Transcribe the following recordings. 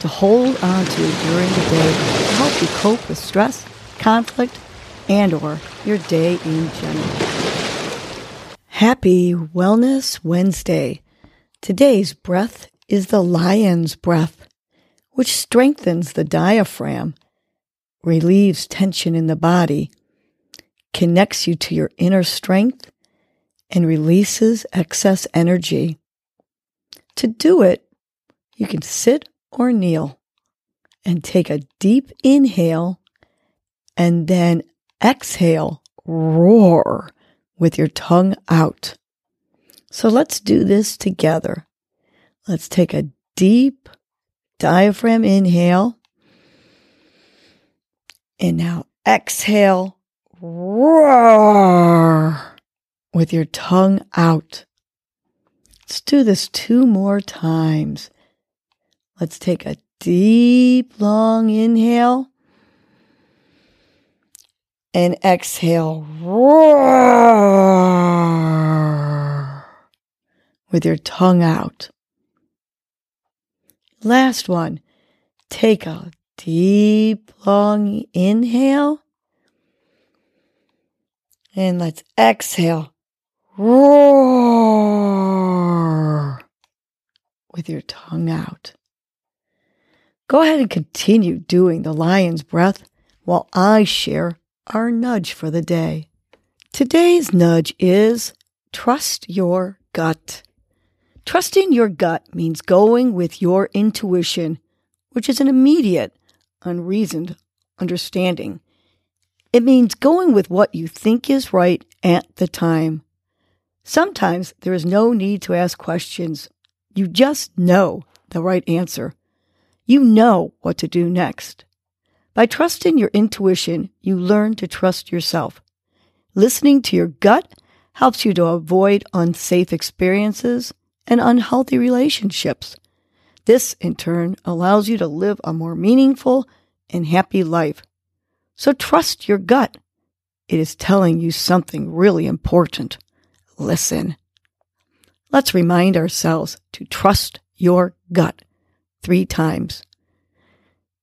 to hold on to during the day to help you cope with stress, conflict, and or your day in general. Happy Wellness Wednesday. Today's breath is the lion's breath, which strengthens the diaphragm, relieves tension in the body, connects you to your inner strength, and releases excess energy. To do it, you can sit or kneel and take a deep inhale and then exhale, roar with your tongue out. So let's do this together. Let's take a deep diaphragm inhale. And now exhale, roar with your tongue out. Let's do this two more times. Let's take a deep, long inhale and exhale. Roar with your tongue out. Last one. Take a deep, long inhale. And let's exhale. Roar with your tongue out. Go ahead and continue doing the lion's breath while I share our nudge for the day. Today's nudge is trust your gut. Trusting your gut means going with your intuition, which is an immediate, unreasoned understanding. It means going with what you think is right at the time. Sometimes there is no need to ask questions. You just know the right answer. You know what to do next. By trusting your intuition, you learn to trust yourself. Listening to your gut helps you to avoid unsafe experiences and unhealthy relationships. This, in turn, allows you to live a more meaningful and happy life. So trust your gut. It is telling you something really important. Listen. Let's remind ourselves to trust your gut three times.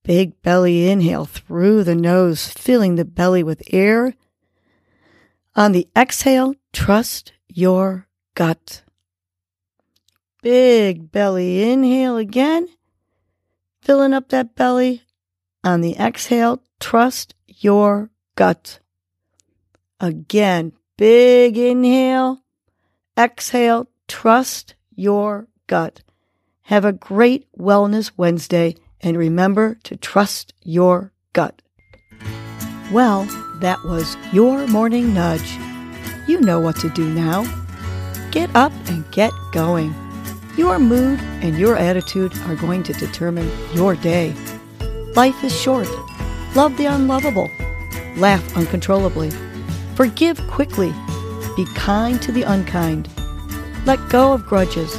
Big belly inhale through the nose, filling the belly with air. On the exhale, trust your gut. Big belly inhale again, filling up that belly. On the exhale, trust your gut. Again, big inhale, exhale, trust your gut. Have a great Wellness Wednesday and remember to trust your gut. Well, that was your morning nudge. You know what to do now. Get up and get going. Your mood and your attitude are going to determine your day. Life is short. Love the unlovable. Laugh uncontrollably. Forgive quickly. Be kind to the unkind. Let go of grudges.